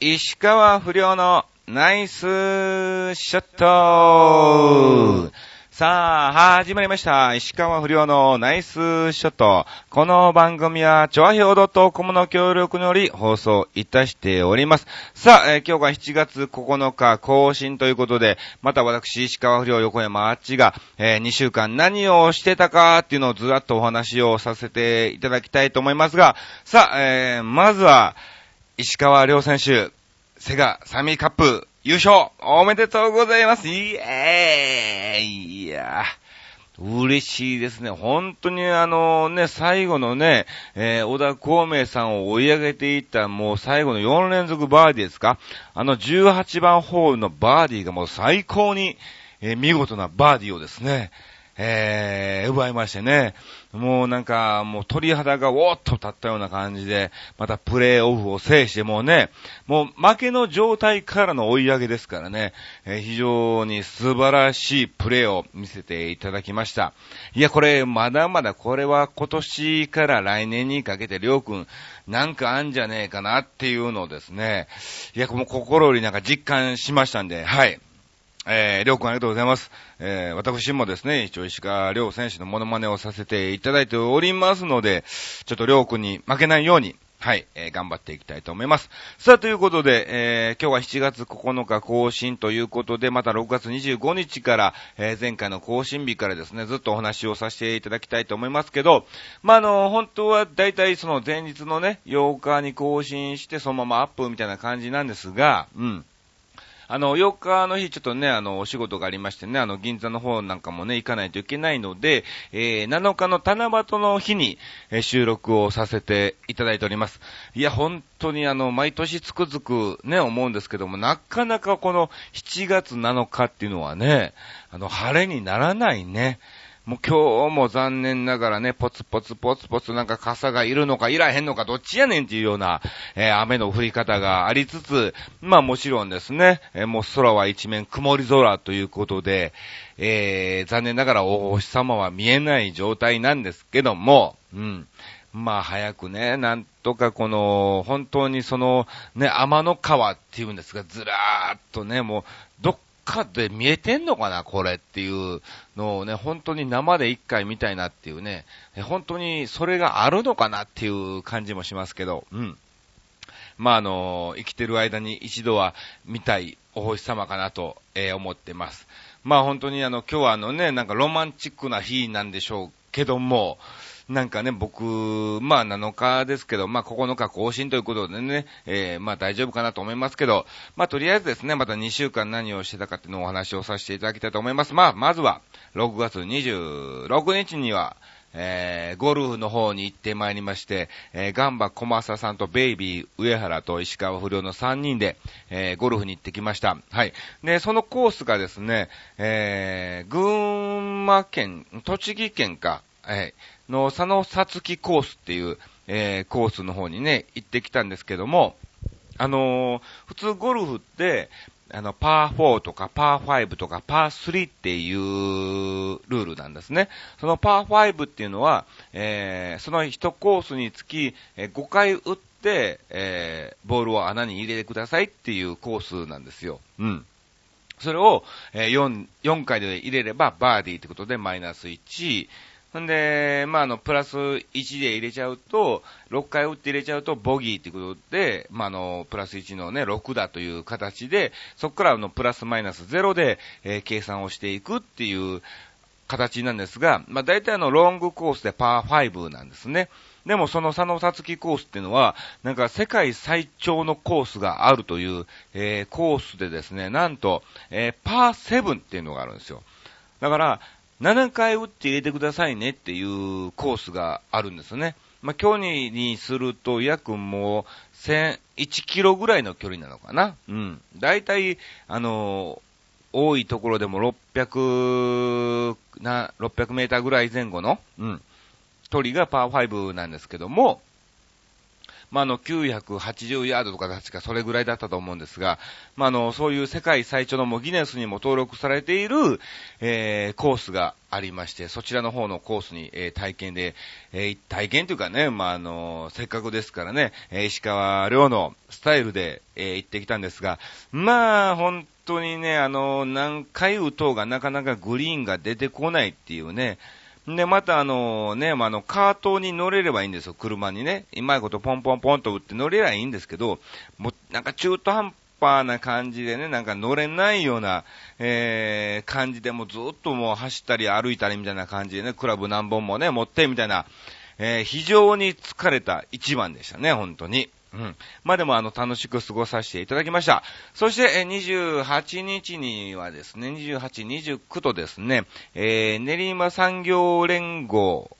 石川不良のナイスショットさあ、始まりました。石川不良のナイスショット。この番組は、チョアヒョウ .com の協力により放送いたしております。さあ、えー今日が7月9日更新ということで、また私、石川不良横山あっちが、え2週間何をしてたかっていうのをずらっとお話をさせていただきたいと思いますが、さあ、えーまずは、石川良選手、セガサミーカップ優勝おめでとうございます。イエーイ。いやー嬉しいですね。本当にあのね、最後のね、えー小田孔明さんを追い上げていったもう最後の4連続バーディーですか。あの18番ホールのバーディーがもう最高に、えー見事なバーディーをですね、えー、奪いましてね、もうなんか、もう鳥肌がおーっと立ったような感じで、またプレーオフを制して、もうね、もう負けの状態からの追い上げですからね、えー非常に素晴らしいプレーを見せていただきました。いや、これ、まだまだこれは今年から来年にかけて、りょうくん、なんかあんじゃねえかなっていうのをですね、いや、もう心よりなんか実感しましたんで、はい。えー、りょうくんありがとうございます。えー、私もですね、一応石川りょう選手のモノマネをさせていただいておりますので、ちょっとりょうくんに負けないように、はい、えー頑張っていきたいと思います。さあ、ということで、えー今日は7月9日更新ということで、また6月25日から、えー前回の更新日からですね、ずっとお話をさせていただきたいと思いますけど、まあ、あの、本当は大体その前日のね、8日に更新して、そのままアップみたいな感じなんですが、うん。あの、8日の日、ちょっとね、あの、お仕事がありましてね、あの、銀座の方なんかもね、行かないといけないので、えー、7日の七夕の日に、えー収録をさせていただいております。いや、本当にあの、毎年つくづくね、思うんですけども、なかなかこの7月7日っていうのはね、あの、晴れにならないね。もう今日も残念ながらね、ポツポツポツポツなんか傘がいるのかいらへんのかどっちやねんっていうような、えー雨の降り方がありつつ、まあもちろんですね、えーもう空は一面曇り空ということで、えー残念ながらお星様は見えない状態なんですけども、うん。まあ早くね、なんとかこの、本当にその、ね、天の川っていうんですが、ずらーっとね、もう、どっかで見えてんのかな、これっていうのをね、本当に生で一回見たいなっていうね、本当にそれがあるのかなっていう感じもしますけど、うん。まあ、あの、生きてる間に一度は見たいお星様かなと、えー思ってます。まあ本当にあの、今日はあのね、なんかロマンチックな日なんでしょうけども、なんかね、僕、まあ7日ですけど、まあ9日更新ということでね、えーまあ大丈夫かなと思いますけど、まあとりあえずですね、また2週間何をしてたかっていうのをお話をさせていただきたいと思います。まあ、まずは、6月26日には、えー、ゴルフの方に行ってまいりまして、えー、ガンバ小正さんとベイビー上原と石川不良の3人で、えー、ゴルフに行ってきました。はい。で、そのコースがですね、えー、群馬県、栃木県か、はい、の佐野さつきコースっていう、えー、コースの方にね、行ってきたんですけども、あのー普通ゴルフって、あの、パー4とかパー5とかパー3っていうルールなんですね。そのパー5っていうのは、えーその1コースにつき、え5回打って、えーボールを穴に入れてくださいっていうコースなんですよ。うん。それを、えー 4, 4回で入れればバーディーってことでマイナス1。ほんで、まあ、あの、プラス1で入れちゃうと、6回打って入れちゃうとボギーってことで、まあ、あの、プラス1のね、6だという形で、そこからあの、プラスマイナス0で、えー計算をしていくっていう形なんですが、まあ、大体あの、ロングコースでパー5なんですね。でもその佐野さつきコースっていうのは、なんか世界最長のコースがあるという、えーコースでですね、なんと、えーパー7っていうのがあるんですよ。だから、7回打って入れてくださいねっていうコースがあるんですね。まあ、距離にすると約もう、1001キロぐらいの距離なのかな。うん。だいたい、あのー多いところでも600、な、600メーターぐらい前後の、うん。鳥がパー5なんですけども、まあ、の、980ヤードとか確かそれぐらいだったと思うんですが、まあ、の、そういう世界最長のもギネスにも登録されている、えー、コースがありまして、そちらの方のコースに、えー、体験で、えー、体験というかね、まあ、あの、せっかくですからね、え、石川遼のスタイルで、え、行ってきたんですが、まあ、本当にね、あの、何回打とうがなかなかグリーンが出てこないっていうね、で、またあのね、まあ、の、カートに乗れればいいんですよ、車にね。うまいことポンポンポンと打って乗れればいいんですけど、もう、なんか中途半端な感じでね、なんか乗れないような、えー、感じでもずっともう走ったり歩いたりみたいな感じでね、クラブ何本もね、持ってみたいな、えー、非常に疲れた一番でしたね、本当に。うん。まあでもあの、楽しく過ごさせていただきました。そして、え28日にはですね、28、29とですね、えー、練馬産業連合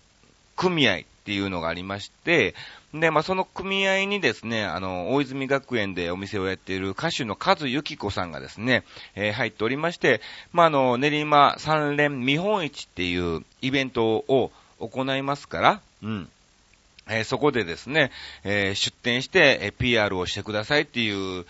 組合っていうのがありまして、で、まあ、その組合にですね、あの、大泉学園でお店をやっている歌手の和幸子さんがですね、えー、入っておりまして、まあ、あの、練馬三連見本市っていうイベントを行いますから、うん。えー、そこでですね、えー、出店して、えー、PR をしてくださいっていう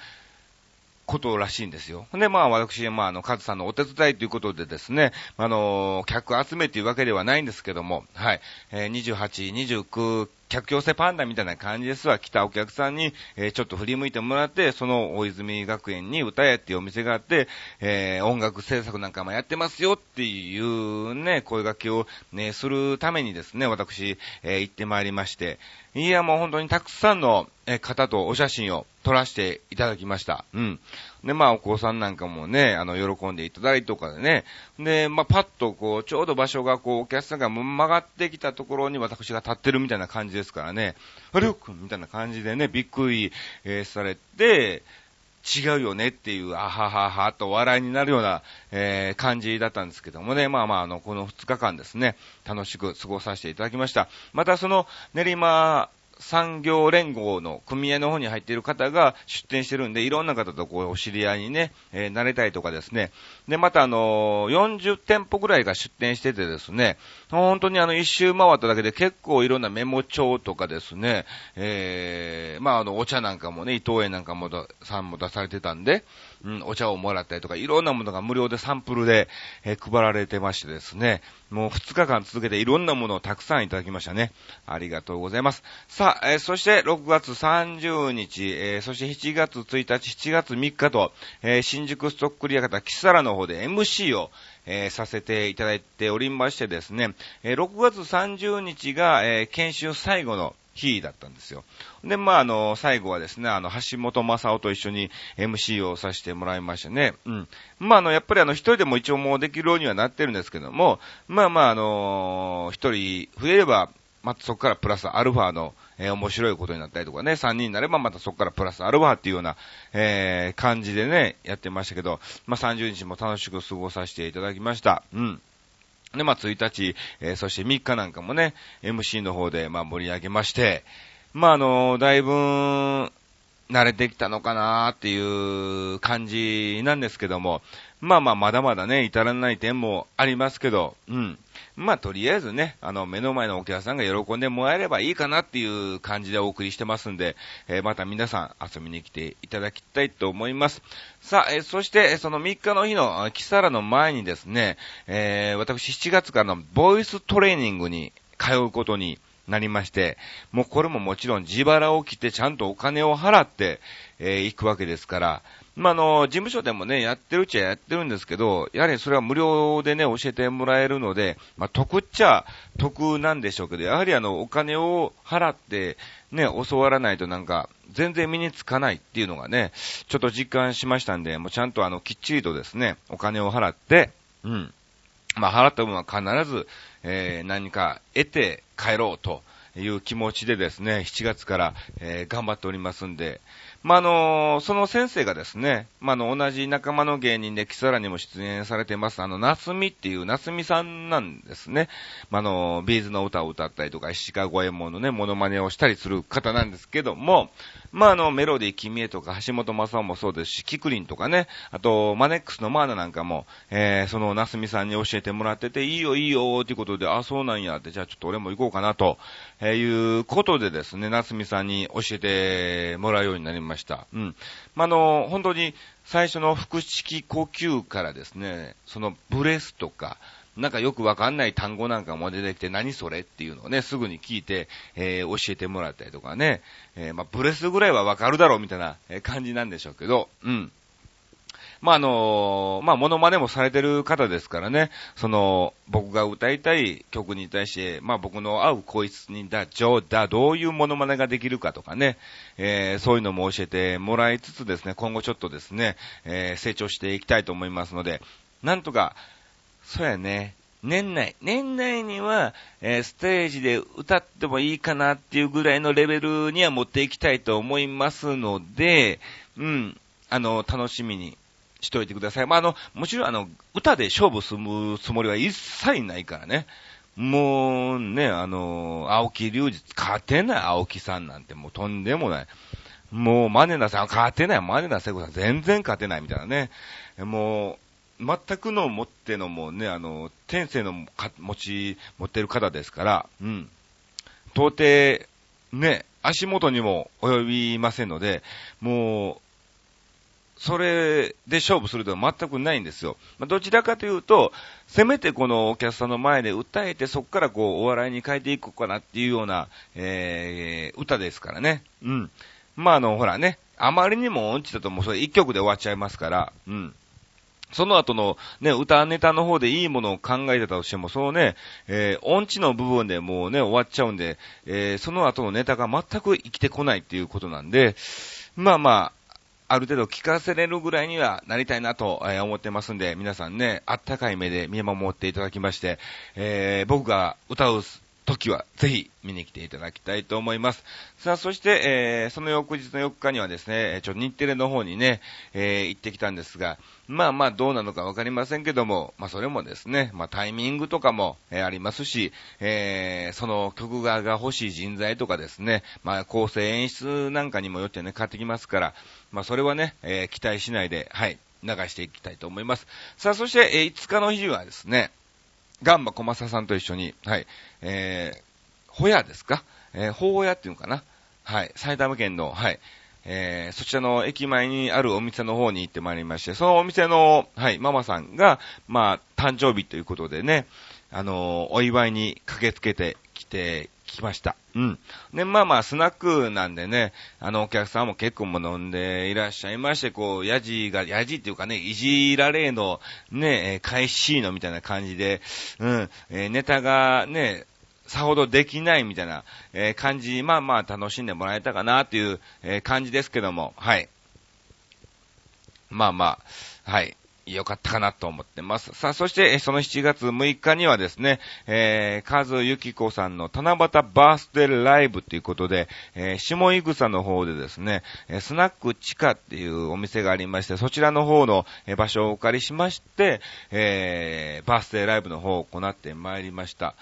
ことらしいんですよ。で、まあ私、まああの、カズさんのお手伝いということでですね、あの、客集めというわけではないんですけども、はい、えー、28、29、客寄せパンダみたいな感じですわ。来たお客さんに、えー、ちょっと振り向いてもらって、その大泉学園に歌えっていうお店があって、えー、音楽制作なんかもやってますよっていうね、声掛けをね、するためにですね、私、えー、行ってまいりまして、いや、もう本当にたくさんの方とお写真を撮らせていただきました。うん。で、まあ、お子さんなんかもね、あの、喜んでいただいてとかでね。で、まあ、パッとこう、ちょうど場所がこう、お客さんが曲がってきたところに私が立ってるみたいな感じですからね。あれくんみたいな感じでね、びっくり、えー、されて、違うよねっていう、あはははと笑いになるような、えー、感じだったんですけどもね、まあまあ、あの、この2日間ですね、楽しく過ごさせていただきました。またその練馬産業連合の組合の方に入っている方が出店してるんで、いろんな方とこう、お知り合いにね、えー、慣れたいとかですね。で、またあのー、40店舗ぐらいが出店しててですね、本当にあの、一周回っただけで結構いろんなメモ帳とかですね、えー、まああの、お茶なんかもね、伊藤園なんかもさんも出されてたんで、うん、お茶をもらったりとか、いろんなものが無料でサンプルで、えー、配られてましてですね、もう2日間続けていろんなものをたくさんいただきましたね。ありがとうございます。さあ、えー、そして6月30日、えー、そして7月1日、7月3日と、え、新宿ストックリア方、キサラの方で MC を、え、させていただいておりましてですね、え、6月30日が、え、研修最後の日だったんですよ。で、まあ、あの、最後はですね、あの、橋本正夫と一緒に MC をさせてもらいましたね。うん。まあ、あの、やっぱりあの、一人でも一応もうできるようにはなってるんですけども、まあまあ、あの、一人増えれば、まあ、そこからプラスアルファの、えー、面白いことになったりとかね、3人になればまたそこからプラスアルファっていうような、えー、感じでね、やってましたけど、まあ、30日も楽しく過ごさせていただきました。うん。で、まあ、1日、えー、そして3日なんかもね、MC の方で、まあ、盛り上げまして、まあ、あの、だいぶ、慣れてきたのかなーっていう感じなんですけども、まあまあ、まだまだね、至らない点もありますけど、うん。まあ、とりあえずね、あの、目の前のお客さんが喜んでもらえればいいかなっていう感じでお送りしてますんで、えー、また皆さん遊びに来ていただきたいと思います。さあ、えー、そして、その3日の日のキサラの前にですね、えー、私7月からのボイストレーニングに通うことになりまして、もうこれももちろん自腹を切ってちゃんとお金を払って、えー、行くわけですから、まあ、の、事務所でもね、やってるっちゃやってるんですけど、やはりそれは無料でね、教えてもらえるので、まあ、得っちゃ得なんでしょうけど、やはりあの、お金を払って、ね、教わらないとなんか、全然身につかないっていうのがね、ちょっと実感しましたんで、もうちゃんとあの、きっちりとですね、お金を払って、うん。まあ、払った分は必ず、えー、何か得て帰ろうという気持ちでですね、7月から、えー、頑張っておりますんで、まあ、の、その先生がですね、まあ、の、同じ仲間の芸人で、キサラにも出演されてます、あの、夏美っていう夏美さんなんですね。まあ、あの、ビーズの歌を歌ったりとか、石川五右衛門のね、モノマネをしたりする方なんですけども、まあ、あの、メロディー君へとか、橋本正夫もそうですし、キクリンとかね、あと、マネックスのマーナなんかも、えー、その、夏美さんに教えてもらってて、いいよ、いいよ、ということで、あ、そうなんや、って、じゃあちょっと俺も行こうかな、と、えー、いうことでですね、夏美さんに教えてもらうようになりました。うん。まあ、あの、本当に、最初の腹式呼吸からですね、そのブレスとか、なんかよくわかんない単語なんかも出てきて、何それっていうのをね、すぐに聞いて、えー、教えてもらったりとかね、えー、まあ、ブレスぐらいはわかるだろうみたいな感じなんでしょうけど、うん。まあ、あのー、まあ、モノマネもされてる方ですからね、その、僕が歌いたい曲に対して、まあ、僕の合う声質にだ、じょだ、どういうモノマネができるかとかね、えー、そういうのも教えてもらいつつですね、今後ちょっとですね、えー、成長していきたいと思いますので、なんとか、そうやね。年内、年内には、えー、ステージで歌ってもいいかなっていうぐらいのレベルには持っていきたいと思いますので、うん、あの、楽しみにしといてください。まあ、あの、もちろんあの、歌で勝負するつもりは一切ないからね。もうね、あの、青木隆二、勝てない青木さんなんてもうとんでもない。もう、マネナさん勝てない、マネナ聖子さん全然勝てないみたいなね。もう、全くの持ってのもね、あの、天性の持ち、持ってる方ですから、うん。到底、ね、足元にも及びませんので、もう、それで勝負するとは全くないんですよ。まあ、どちらかというと、せめてこのお客さんの前で歌えて、そこからこう、お笑いに変えていこうかなっていうような、えー、歌ですからね。うん。まあ、あの、ほらね、あまりにも音痴だともうそれ一曲で終わっちゃいますから、うん。その後のね、歌ネタの方でいいものを考えてたとしても、そのね、えー、音痴の部分でもうね、終わっちゃうんで、えー、その後のネタが全く生きてこないっていうことなんで、まあまあ、ある程度聞かせれるぐらいにはなりたいなと、思ってますんで、皆さんね、あったかい目で見守っていただきまして、えー、僕が歌う時は、ぜひ見に来ていただきたいと思います。さあ、そして、えー、その翌日の4日にはですね、ちょ、日テレの方にね、えー、行ってきたんですが、まあまあどうなのかわかりませんけども、まあそれもですね、まあタイミングとかも、えー、ありますし、えー、その曲側が欲しい人材とかですね、まあ構成演出なんかにもよってね、買ってきますから、まあそれはね、えー、期待しないで、はい、流していきたいと思います。さあ、そして、えー、5日の日はですね、ガンバ小正さんと一緒に、はい、えー、ホヤですか？えー、ホーヤっていうのかな？はい、埼玉県の、はい、えー、そちらの駅前にあるお店の方に行ってまいりまして、そのお店の、はい、ママさんが、まあ、誕生日ということでね、あのー、お祝いに駆けつけてきてきました。うん。で、まあまあ、スナックなんでね、あの、お客さんも結構も飲んでいらっしゃいまして、こう、ヤジが、ヤジっていうかね、いじられの、ね、え返しのみたいな感じで、うん、えー、ネタがね、さほどできないみたいな、えー、感じ、まあまあ楽しんでもらえたかなっていう、えー、感じですけども、はい。まあまあ、はい。良かったかなと思ってます。さあ、そして、その7月6日にはですね、えー、カズユキコさんの七夕バースデーライブということで、えー、下井草の方でですね、スナック地下っていうお店がありまして、そちらの方の場所をお借りしまして、えー、バースデーライブの方を行ってまいりました。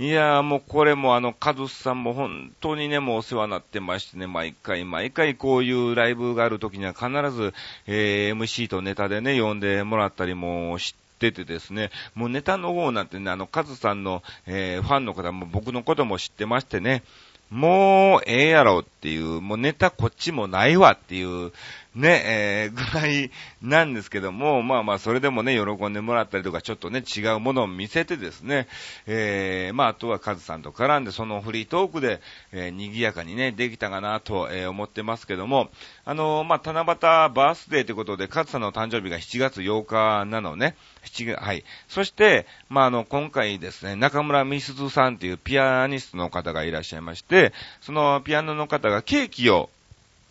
いやーもうこれもあの、カズさんも本当にね、もうお世話になってましてね、毎回毎回こういうライブがある時には必ず、えー、MC とネタでね、呼んでもらったりもしててですね、もうネタの方なんてね、あの、カズさんの、えー、ファンの方も僕のことも知ってましてね、もうええやろっていう、もうネタこっちもないわっていう、ね、えー、ぐらいなんですけども、まあまあ、それでもね、喜んでもらったりとか、ちょっとね、違うものを見せてですね、えー、まあ、あとはカズさんと絡んで、そのフリートークで、えー、賑やかにね、できたかなと、えー、思ってますけども、あのー、まあ、七夕バースデーということで、カズさんの誕生日が7月8日なのね、7月、はい。そして、まあ、あの、今回ですね、中村美鈴さんっていうピアニストの方がいらっしゃいまして、そのピアノの方がケーキを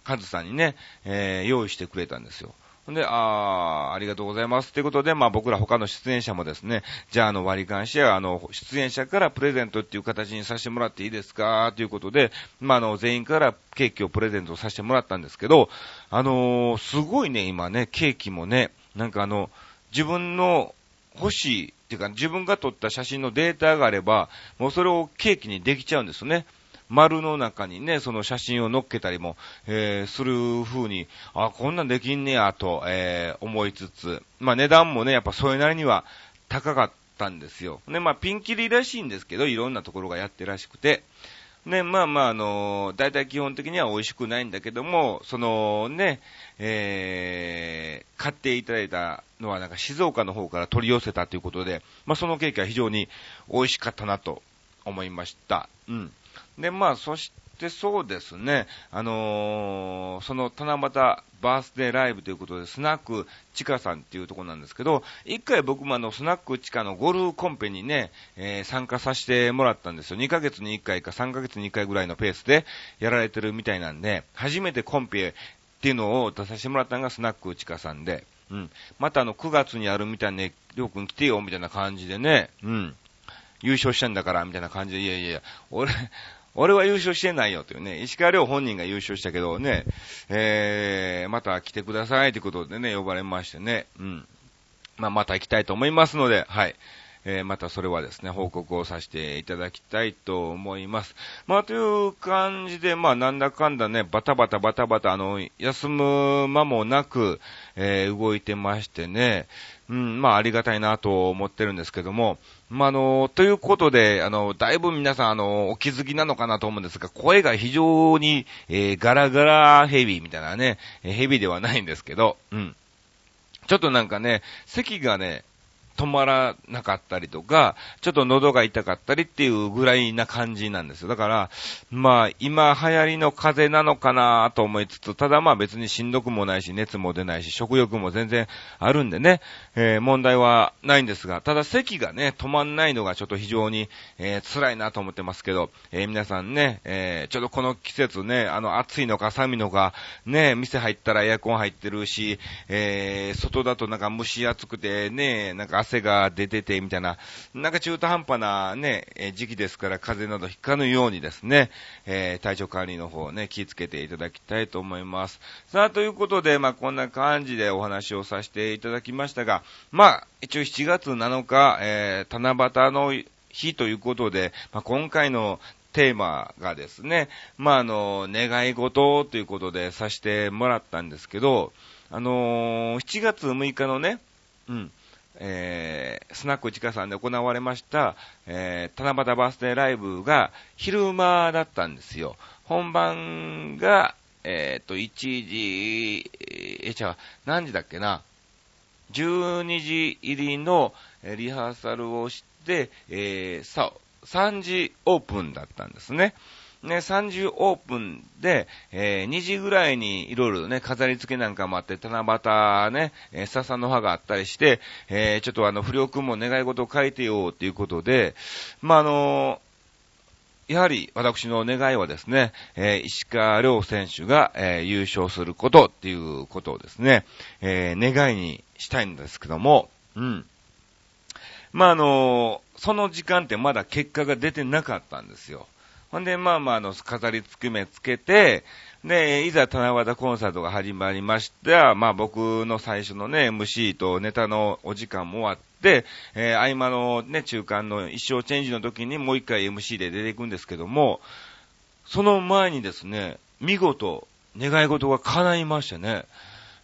カズさんにね、えー、用意してくれたんですよ。で、あー、ありがとうございます。ということで、まあ僕ら他の出演者もですね、じゃああの割り勘して、あの、出演者からプレゼントっていう形にさせてもらっていいですかということで、まああの、全員からケーキをプレゼントさせてもらったんですけど、あのー、すごいね、今ね、ケーキもね、なんかあの、自分の欲しい、っていうか自分が撮った写真のデータがあれば、もうそれをケーキにできちゃうんですね。丸の中にね、その写真を載っけたりも、えー、する風に、あ、こんなんできんねや、と、えー、思いつつ、まあ値段もね、やっぱそれなりには高かったんですよ。ね、まあピンキリらしいんですけど、いろんなところがやってらしくて、ね、まあまあ、あの大体基本的には美味しくないんだけども、そのね、えー、買っていただいたのはなんか静岡の方から取り寄せたということで、まあそのケーキは非常に美味しかったなと思いました。うん。で、まあ、そしてそうですね、あのー、その七夕バースデーライブということで、スナックチカさんっていうところなんですけど、一回僕もあの、スナックチカのゴルフコンペにね、えー、参加させてもらったんですよ。2ヶ月に1回か3ヶ月に1回ぐらいのペースでやられてるみたいなんで、初めてコンペっていうのを出させてもらったのがスナックチカさんで、うん。またあの、9月にあるみたいね、りょうくん来てよ、みたいな感じでね、うん。優勝したんだから、みたいな感じで、いやいや、俺、俺は優勝してないよというね、石川遼本人が優勝したけどね、えー、また来てくださいということでね、呼ばれましてね、うん。まあ、また行きたいと思いますので、はい。えー、またそれはですね、報告をさせていただきたいと思います。まあ、という感じで、まあ、なんだかんだね、バタバタバタバタ、あの、休む間もなく、えー、動いてましてね、うん、まあ、ありがたいなと思ってるんですけども、まあ、の、ということで、あの、だいぶ皆さん、あの、お気づきなのかなと思うんですが、声が非常に、えー、ガラガラヘビーみたいなね、ヘビーではないんですけど、うん。ちょっとなんかね、席がね、止まらなかったりとか、ちょっと喉が痛かったりっていうぐらいな感じなんですよ。だから、まあ、今流行りの風邪なのかなと思いつつ、ただまあ別にしんどくもないし、熱も出ないし、食欲も全然あるんでね、えー、問題はないんですが、ただ咳がね、止まんないのがちょっと非常に、えー、辛いなと思ってますけど、えー、皆さんね、えー、ちょっとこの季節ね、あの、暑いのか寒いのか、ね、店入ったらエアコン入ってるし、えー、外だとなんか蒸し暑くてね、なんか汗が出てて、みたいな、なんか中途半端なね、え時期ですから、風邪などひかぬようにですね、えー、体調管理の方ね、気をつけていただきたいと思います。さあ、ということで、まあ、こんな感じでお話をさせていただきましたが、まあ、一応7月7日、えー、七夕の日ということで、まあ、今回のテーマがですね、まあ、あの、願い事ということでさせてもらったんですけど、あのー、7月6日のね、うん、えー、スナックちかさんで行われました、えー、七夕バースデーライブが昼間だったんですよ。本番が、えっ、ー、と、1時、えー、違う、何時だっけな？12時入りのリハーサルをして、えー、さ、3時オープンだったんですね。ね、30オープンで、えー、2時ぐらいにいろいろね、飾り付けなんかもあって、七夕ね、えー、笹の葉があったりして、えー、ちょっとあの、不良くんも願い事を書いてよっていうことで、まあ、あのやはり私の願いはですね、えー、石川遼選手が、えー、優勝することっていうことをですね、えー、願いにしたいんですけども、うん。まあ、あのその時間ってまだ結果が出てなかったんですよ。ほんで、まあまあ、あの、飾り付け目つけて、で、いざ七夕コンサートが始まりました。まあ僕の最初のね、MC とネタのお時間も終わって、えー、合間のね、中間の一生チェンジの時にもう一回 MC で出ていくんですけども、その前にですね、見事、願い事が叶いましてね、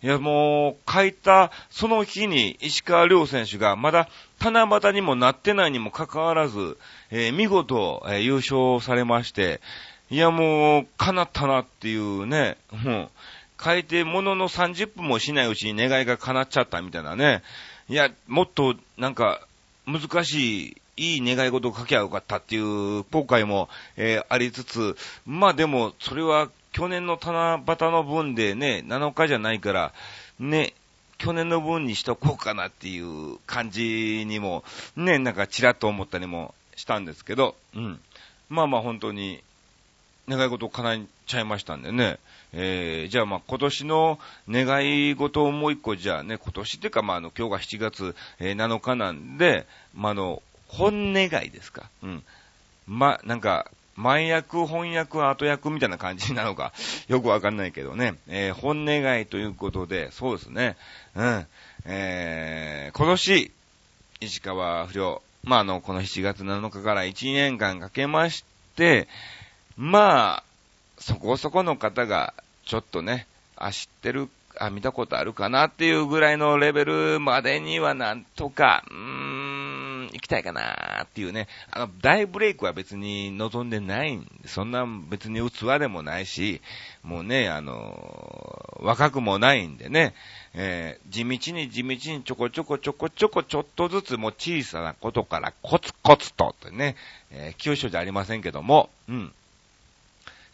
いや、もう、書いた、その日に石川遼選手が、まだ七夕にもなってないにもかかわらず、えー、見事、えー、優勝されまして、いや、もう、叶ったなっていうね、もう、書いてものの30分もしないうちに願いが叶っちゃったみたいなね。いや、もっと、なんか、難しい、いい願い事を書きゃよかったっていう後悔も、えー、ありつつ、まあでも、それは去年の七夕の分でね、7日じゃないから、ね、去年の分にしとこうかなっていう感じにも、ね、なんかちらっと思ったりもしたんですけど、うん。まあまあ本当に、願い事を叶えちゃいましたんでね。えー、じゃあまあ今年の願い事をもう一個じゃあね、今年っていうかまああの今日が7月7日なんで、まああの、本願いですか。うん。ま、なんか、前役、翻訳、後役みたいな感じなのか、よくわかんないけどね。えー、本願いということで、そうですね。うん。えー、今年、石川不良、まあ、あの、この7月7日から1年間かけまして、まあ、そこそこの方が、ちょっとね、あ、知ってる、あ、見たことあるかなっていうぐらいのレベルまでにはなんとか、うーん、きたいかなっていうね。あの、大ブレイクは別に望んでないんで、そんな別に器でもないし、もうね、あの、若くもないんでね、えー、地道に地道にちょこちょこちょこちょこちょっとずつもう小さなことからコツコツとってね、えー、清書じゃありませんけども、うん。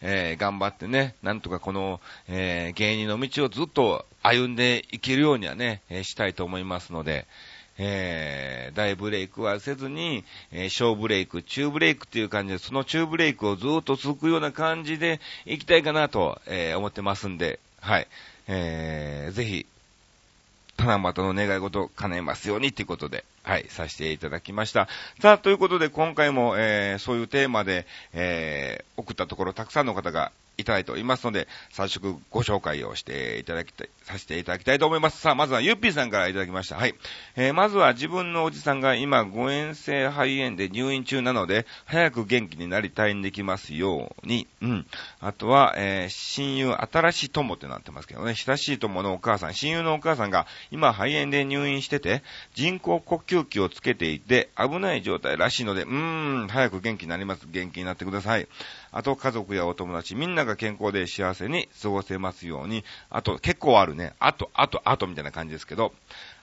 えー、頑張ってね、なんとかこの、えー、芸人の道をずっと歩んでいけるようにはね、えー、したいと思いますので、えー、大ブレイクはせずに、えー、小ブレイク、中ブレイクっていう感じで、その中ブレイクをずっと続くような感じでいきたいかなと、えー、思ってますんで、はい。えー、ぜひ、七夕の願い事叶えますようにということで、はい、させていただきました。さあ、ということで今回も、えー、そういうテーマで、えー、送ったところたくさんの方がいただいておりますので、早速ご紹介をしていただきたい、させていただきたいと思います。さあ、まずはゆっぴーさんからいただきました。はい。えー、まずは自分のおじさんが今、誤嚥性肺炎で入院中なので、早く元気になりたいんできますように。うん。あとは、えー、親友、新しい友ってなってますけどね、親しい友のお母さん、親友のお母さんが今肺炎で入院してて、人工呼吸器をつけていて、危ない状態らしいので、うーん、早く元気になります。元気になってください。あと家族やお友達みんながが健康で幸せに過ごせますように、あと結構あるね、あと、あと、あとみたいな感じですけど、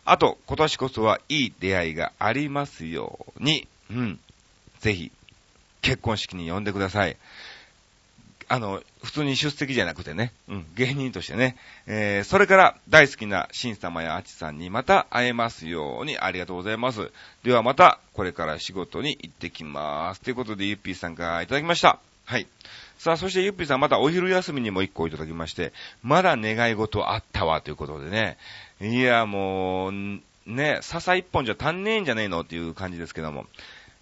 あと今年こそはいい出会いがありますように、うん、ぜひ結婚式に呼んでください。あの、普通に出席じゃなくてね、うん、芸人としてね、えー、それから大好きな新様やあちさんにまた会えますようにありがとうございます。ではまた、これから仕事に行ってきます。ということで、ゆっぴーさんからいただきました。はい。さあ、そしてゆっぴーさんまたお昼休みにも一個いただきまして、まだ願い事あったわということでね。いや、もう、ね、笹一本じゃ足んねえんじゃねえのっていう感じですけども。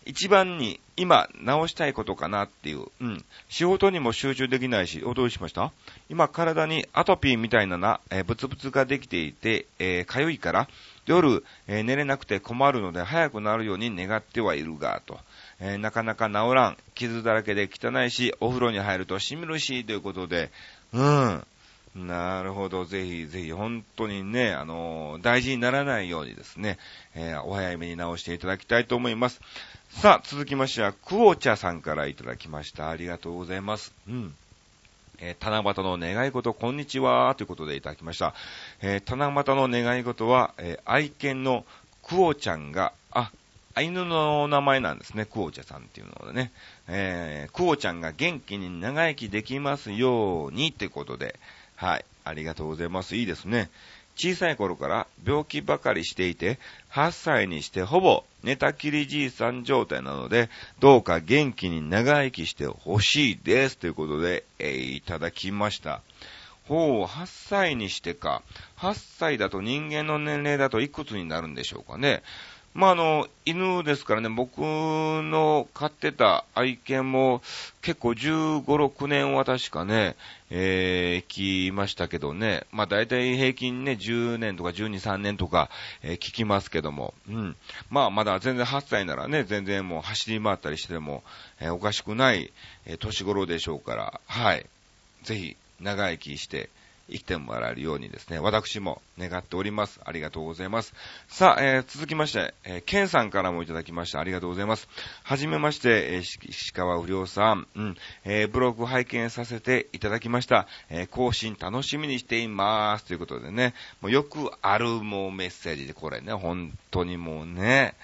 一番に今直したいことかなっていう。うん。仕事にも集中できないし、おどうしました？今体にアトピーみたいなな、えー、ブツブツができていて、えー、かゆいから、夜、えー、寝れなくて困るので早くなるように願ってはいるが、と。えー、なかなか治らん、傷だらけで汚いし、お風呂に入るとしみるし、ということで、うん。なるほど。ぜひ、ぜひ、本当にね、あのー、大事にならないようにですね、えー、お早めに直していただきたいと思います。さあ、続きましては、クオチャさんからいただきました。ありがとうございます。うん。えー、七夕の願い事、こんにちは、ということでいただきました。えー、七夕の願い事は、えー、愛犬のクオちゃんが、あ、犬の名前なんですね、クオチャさんっていうのでね。えー、クオちゃんが元気に長生きできますようにってことで、はい、ありがとうございます。いいですね。小さい頃から病気ばかりしていて、8歳にしてほぼ寝たきりじいさん状態なので、どうか元気に長生きしてほしいです。ということで、えー、いただきました。ほう、8歳にしてか。8歳だと人間の年齢だといくつになるんでしょうかね。まあ、あの、犬ですからね、僕の飼ってた愛犬も結構15、6年は確かね、えー、生きましたけどね、まあ大体平均ね、10年とか12、3年とか、えー、聞きますけども、うん。まあまだ全然8歳ならね、全然もう走り回ったりしても、えー、おかしくない、えー、年頃でしょうから、はい。ぜひ、長生きして、生きてもらえるようにですね、私も願っております。ありがとうございます。さあ、えー、続きまして、えー、ケンさんからもいただきました。ありがとうございます。はじめまして、えー、石川不良さん、うん、えー、ブログ拝見させていただきました。え、更新楽しみにしています。ということでね、もうよくあるもうメッセージで、これね、本当にもうね、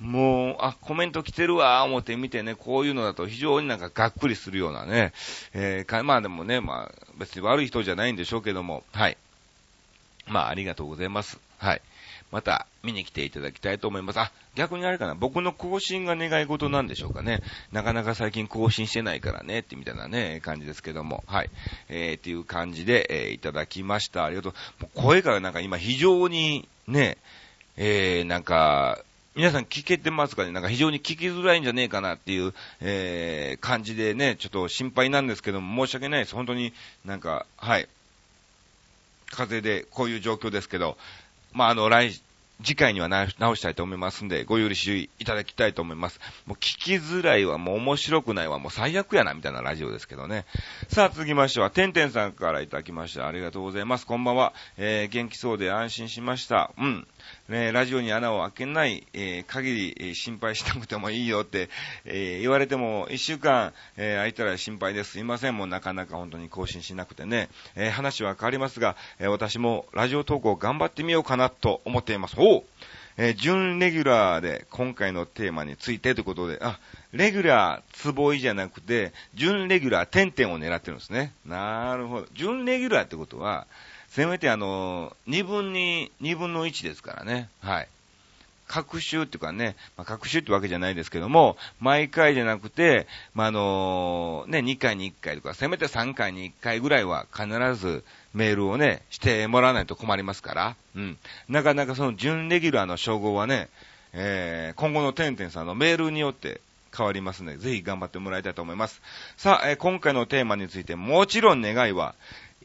もう、あ、コメント来てるわ、思って見てね、こういうのだと非常になんかがっくりするようなね、えー、まあでもね、まあ別に悪い人じゃないんでしょうけども、はい。まあ、ありがとうございます。はい。また見に来ていただきたいと思います。あ、逆にあれかな、僕の更新が願い事なんでしょうかね。なかなか最近更新してないからね、ってみたいなね、感じですけども。はい。えー、っていう感じで、えー、いただきました。ありがとう。もう声がなんか今非常にね、えー、なんか、皆さん聞けてますかね？なんか非常に聞きづらいんじゃねえかなっていう、えー、感じでね、ちょっと心配なんですけども、申し訳ないです。本当になんか、はい。風邪でこういう状況ですけど、まあ、あの、来、次回には直したいと思いますんで、ご許しいただきたいと思います。もう聞きづらいわ、もう面白くないわ、もう最悪やな、みたいなラジオですけどね。さあ、続きましては、てんてんさんからいただきました。ありがとうございます。こんばんは。えー、元気そうで安心しました。うん。ね、ラジオに穴を開けない、えー、限り、えー、心配しなくてもいいよって、えー、言われても、一週間、えー、空いたら心配です。すいません。もうなかなか本当に更新しなくてね。えー、話は変わりますが、えー、私もラジオ投稿頑張ってみようかなと思っています。おえー、準レギュラーで今回のテーマについてということで、あ、レギュラー、つぼいじゃなくて、準レギュラー、点々を狙ってるんですね。なるほど。準レギュラーってことは、せめてあの、二分に、二分の一ですからね。はい。各週っていうかね、まあ、各週ってわけじゃないですけども、毎回じゃなくて、まあ、あのね、2回に1回とか、せめて3回に1回ぐらいは必ずメールをね、してもらわないと困りますから、うん。なかなかその準レギュラーの称号はね、えー、今後のてんてんさんのメールによって変わりますので、ぜひ頑張ってもらいたいと思います。さあ、えー、今回のテーマについて、もちろん願いは、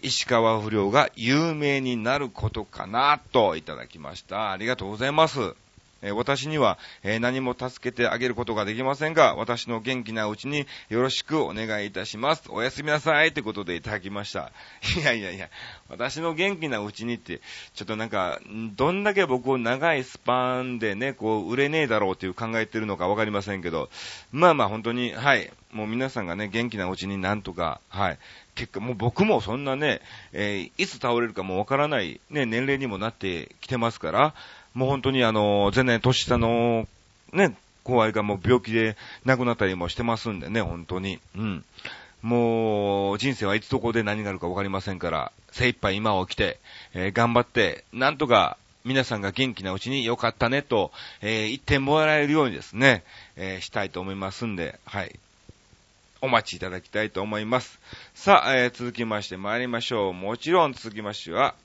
石川不良が有名になることかなといただきました。ありがとうございます。え私には、え何も助けてあげることができませんが、私の元気なうちによろしくお願いいたします。おやすみなさいってことでいただきました。いやいやいや、私の元気なうちにって、ちょっとなんか、どんだけ僕を長いスパンでね、こう、売れねえだろうっていう考えてるのかわかりませんけど、まあまあ本当に、はい、もう皆さんがね、元気なうちになんとか、はい、結果、もう僕もそんなね、えー、いつ倒れるかもわからない、ね、年齢にもなってきてますから、もう本当にあの、全然年下の、ね、後輩がもう病気で亡くなったりもしてますんでね、本当に。うん。もう、人生はいつどこで何があるかわかりませんから、精一杯今を生きて、えー、頑張って、なんとか皆さんが元気なうちによかったねと、えー、言ってもらえるようにですね、えー、したいと思いますんで、はい。お待ちいただきたいと思います。さあ、えー、続きまして参りましょう。もちろん続きましては、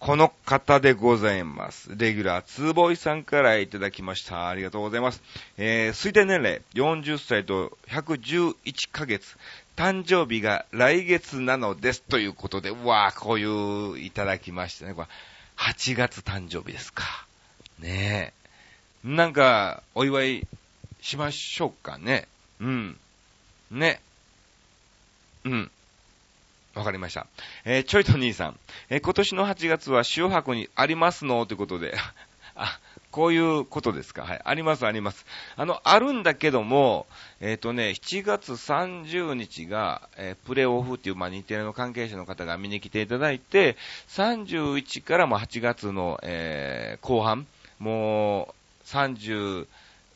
この方でございます。レギュラー、ツーボーイさんからいただきました。ありがとうございます。えー、推定年齢、40歳と111ヶ月。誕生日が来月なのです。ということで、うわー、こういういただきましたね。これ8月誕生日ですか。ねえ。なんか、お祝いしましょうかね。うん。ね。うん。わかりました。えー、ちょいと兄さん。えー、今年の8月は塩箱にありますの？ということで。あ、こういうことですか？はい。あります、あります。あの、あるんだけども、えっ、ー、とね、7月30日が、えー、プレオフっていう、まあ、日テレの関係者の方が見に来ていただいて、31からも8月の、えー、後半、もう、30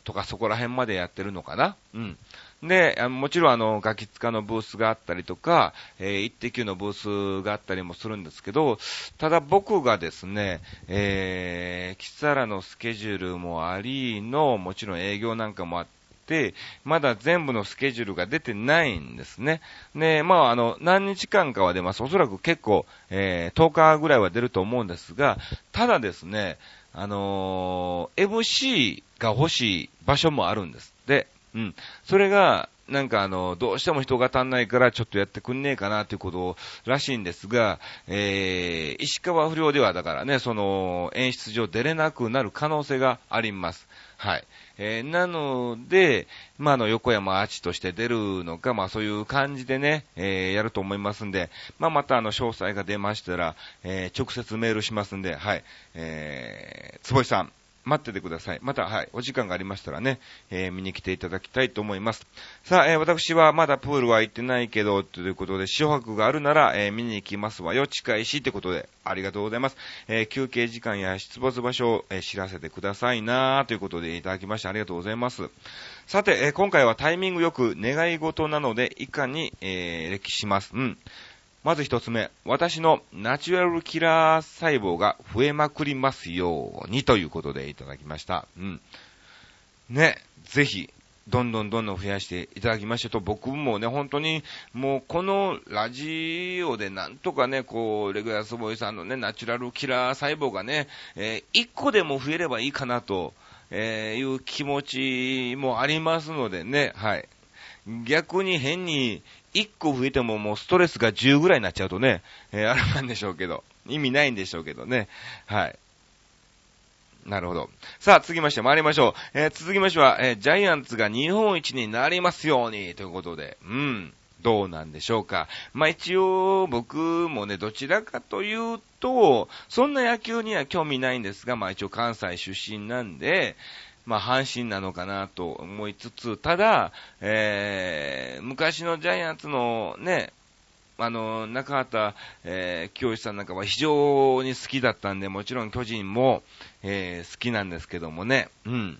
とかそこら辺までやってるのかな？うん。で、もちろんあの、ガキツカのブースがあったりとか、えー、イッテ Q のブースがあったりもするんですけど、ただ僕がですね、えー、キサラのスケジュールもありの、もちろん営業なんかもあって、まだ全部のスケジュールが出てないんですね。で、まあ、あの、何日間かは出ます。おそらく結構、えー、10日ぐらいは出ると思うんですが、ただですね、あのー、MC が欲しい場所もあるんです。うん。それが、なんかあの、どうしても人が足んないからちょっとやってくんねえかなということらしいんですが、えー、石川不良ではだからね、その、演出上出れなくなる可能性があります。はい。えー、なので、まあ、あの、横山アーチとして出るのか、まあ、そういう感じでね、えー、やると思いますんで、まあ、またあの、詳細が出ましたら、えー、直接メールしますんで、はい。えー、つぼいさん、待っててください。また、はい、お時間がありましたらね、えー、見に来ていただきたいと思います。さあ、えー、私はまだプールは行ってないけど、ということで、塩白があるなら、えー、見に行きますわよ。近いし、ってことで、ありがとうございます。え休憩時間や出没場所を、え知らせてくださいなということでいただきましてありがとうございます。さて、え今回はタイミングよく願い事なので、以下に、え歴史します。うん。まず一つ目、私のナチュラルキラー細胞が増えまくりますようにということでいただきました。うん。ね、ぜひ、どんどんどんどん増やしていただきましてと、僕もね、本当に、もうこのラジオでなんとかね、こう、レグラスボイさんのね、ナチュラルキラー細胞がね、えー、1個でも増えればいいかなと、えー、いう気持ちもありますのでね、はい。逆に変に1個増えてももうストレスが10ぐらいになっちゃうとね、えー、あれなんでしょうけど、意味ないんでしょうけどね、はい。なるほど。さあ、続きまして参りましょう。えー、続きましては、えー、ジャイアンツが日本一になりますように、ということで、うん、どうなんでしょうか。まあ、一応、僕もね、どちらかというと、そんな野球には興味ないんですが、まあ一応関西出身なんで、まあ、阪神なのかなと思いつつ、ただ、えー、昔のジャイアンツのね、あの、中畑、えー、清さんなんかは非常に好きだったんで、もちろん巨人も、えー、好きなんですけどもね、うん。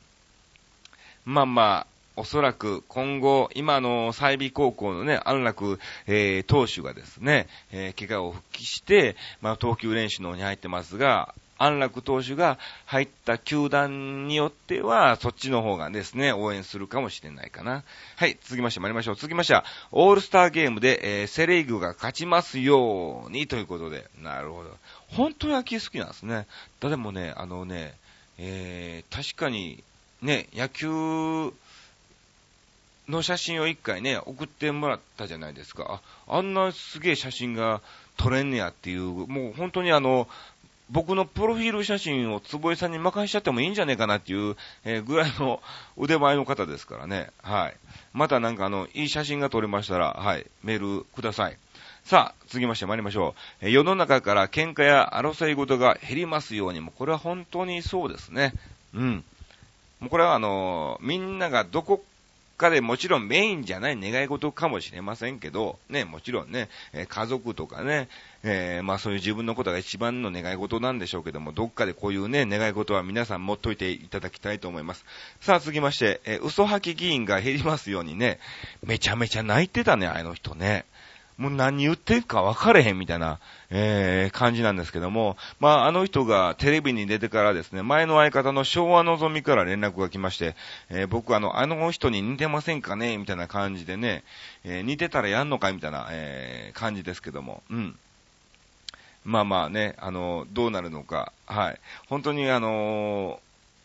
まあまあ、おそらく今後、今の済美高校のね、安楽、えー、投手がですね、えー、怪我を復帰して、まあ、投球練習の方に入ってますが、安楽投手が入った球団によっては、そっちの方がですね、応援するかもしれないかな。はい、続きまして参りましょう。続きましては、オールスターゲームで、えー、セレイグが勝ちますようにということで。なるほど。本当に野球好きなんですね。だでもね、あのね、えー、確かに、ね、野球の写真を一回ね、送ってもらったじゃないですか。ああんなすげえ写真が撮れんねやっていう、もう本当にあの、僕のプロフィール写真を坪井さんに任せちゃってもいいんじゃねえかなっていう、え、ぐらいの 腕前の方ですからね。はい。またなんかあの、いい写真が撮れましたら、はい、メールください。さあ、続きまして参りましょう。世の中から喧嘩や争い事が減りますようにも、これは本当にそうですね。うん。もうこれはあの、みんながどこかでもちろんメインじゃない願い事かもしれませんけど、ね、もちろんね、え家族とかね、えー、まあそういう自分のことが一番の願い事なんでしょうけども、どっかでこういうね、願い事は皆さん持っといていただきたいと思います。さあ続きまして、えー、嘘吐き議員が減りますようにね、めちゃめちゃ泣いてたね、あの人ね。もう何言ってるか分かれへんみたいな、えー、感じなんですけども、まあ、あの人がテレビに出てからですね、前の相方の昭和のぞみから連絡が来まして、えー、僕あの、あの人に似てませんかねみたいな感じでね、えー、似てたらやんのかみたいな、えー、感じですけども、うん。まあまあね、あの、どうなるのか、はい。本当にあの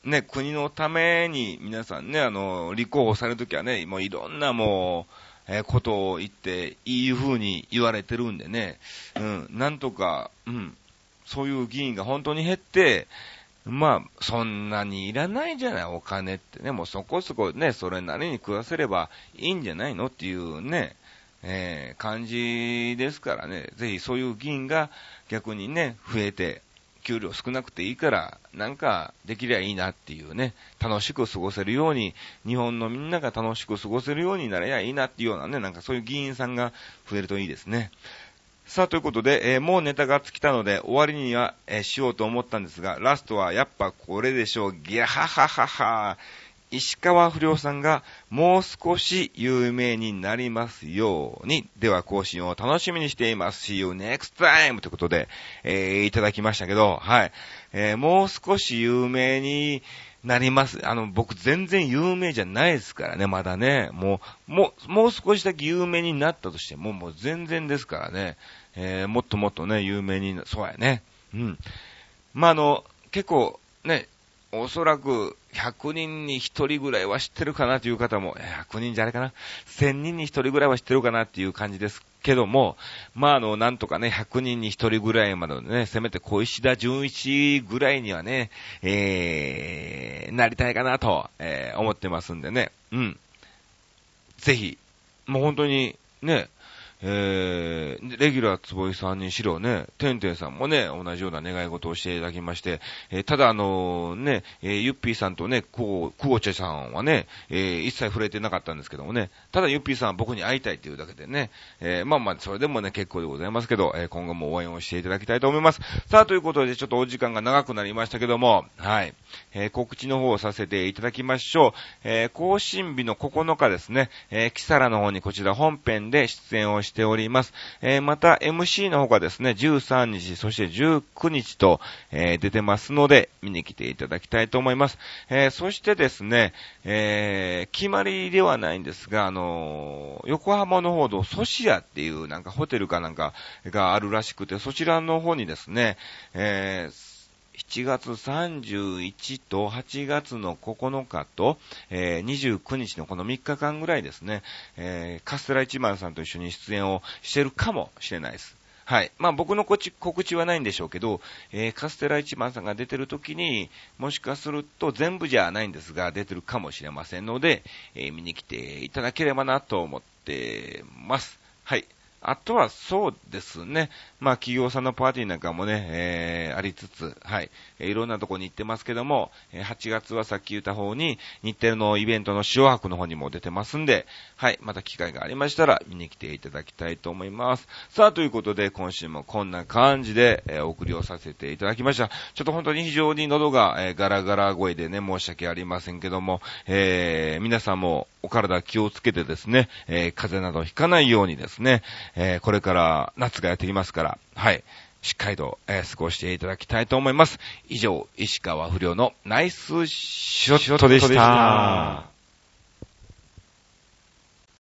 ね、国のために皆さんね、あの、立候補されるときはね、もういろんなもう、え、ことを言って、いい風に言われてるんでね、うん、なんとか、うん、そういう議員が本当に減って、まあ、そんなにいらないじゃない、お金ってね。もうそこそこね、それなりに食わせればいいんじゃないのっていうね、えー、感じですからね。ぜひそういう議員が逆にね、増えて、給料少なくていいから、なんかできりゃいいなっていうね、楽しく過ごせるように、日本のみんなが楽しく過ごせるようになればいいなっていうようなね、なんかそういう議員さんが増えるといいですね。さあ、ということで、えー、もうネタが尽きたので、終わりには、えー、しようと思ったんですが、ラストはやっぱこれでしょう。ギャハハハハ。石川不良さんがもう少し有名になりますように。では更新を楽しみにしています。See you next time! ということで、えー、いただきましたけど、はい。えー、もう少し有名になります。あの、僕全然有名じゃないですからね、まだね。もう、もう、もう少しだけ有名になったとしても、もう全然ですからね。えー、もっともっとね、有名にな、そうやね。うん。まあ、あの、結構、ね、おそらく100人に1人ぐらいは知ってるかなという方も、100人じゃあれかな ?1000 人に1人ぐらいは知ってるかなっていう感じですけども、まあ、あの、なんとかね、100人に1人ぐらいまでね、せめて小石田純一ぐらいにはね、えー、なりたいかなと、えー、思ってますんでね、うん。ぜひ、もう本当に、ね、えー、レギュラー坪井さんにしろね、てんてんさんもね、同じような願い事をしていただきまして、えー、ただあのね、えー、ゆっぴーさんとね、こう、くおちゃさんはね、えー、一切触れてなかったんですけどもね、ただゆっぴーさんは僕に会いたいっていうだけでね、えー、まあまあ、それでもね、結構でございますけど、えー、今後も応援をしていただきたいと思います。さあ、ということで、ちょっとお時間が長くなりましたけども、はい、えー、告知の方をさせていただきましょう。えー、更新日の9日ですね、えー、キサラの方にこちら本編で出演をしてしております。えー、また MC の方がですね、13日、そして19日と、えー、出てますので、見に来ていただきたいと思います。えー、そしてですね、えー、決まりではないんですが、あのー、横浜の方のソシアっていうなんかホテルかなんかがあるらしくて、そちらの方にですね、えー、7月31と8月の9日と、えー、29日のこの3日間ぐらいですね、えー、カステラ一番さんと一緒に出演をしてるかもしれないです。はい。まあ僕の告知はないんでしょうけど、えー、カステラ一番さんが出てる時に、もしかすると全部じゃないんですが、出てるかもしれませんので、えー、見に来ていただければなと思ってます。はい。あとはそうですね。まあ企業さんのパーティーなんかもね、えー、ありつつ、はい。えー、いろんなとこに行ってますけども、えー、8月はさっき言った方に、日程のイベントの塩博の方にも出てますんで、はい。また機会がありましたら見に来ていただきたいと思います。さあ、ということで今週もこんな感じで、えー、お送りをさせていただきました。ちょっと本当に非常に喉が、えー、ガラガラ声でね、申し訳ありませんけども、えー、皆さんもお体気をつけてですね、えー、風邪などひかないようにですね、えー、これから夏がやってきますから、はい。しっかりと、えー、過ごしていただきたいと思います。以上、石川不良のナイスショットでした。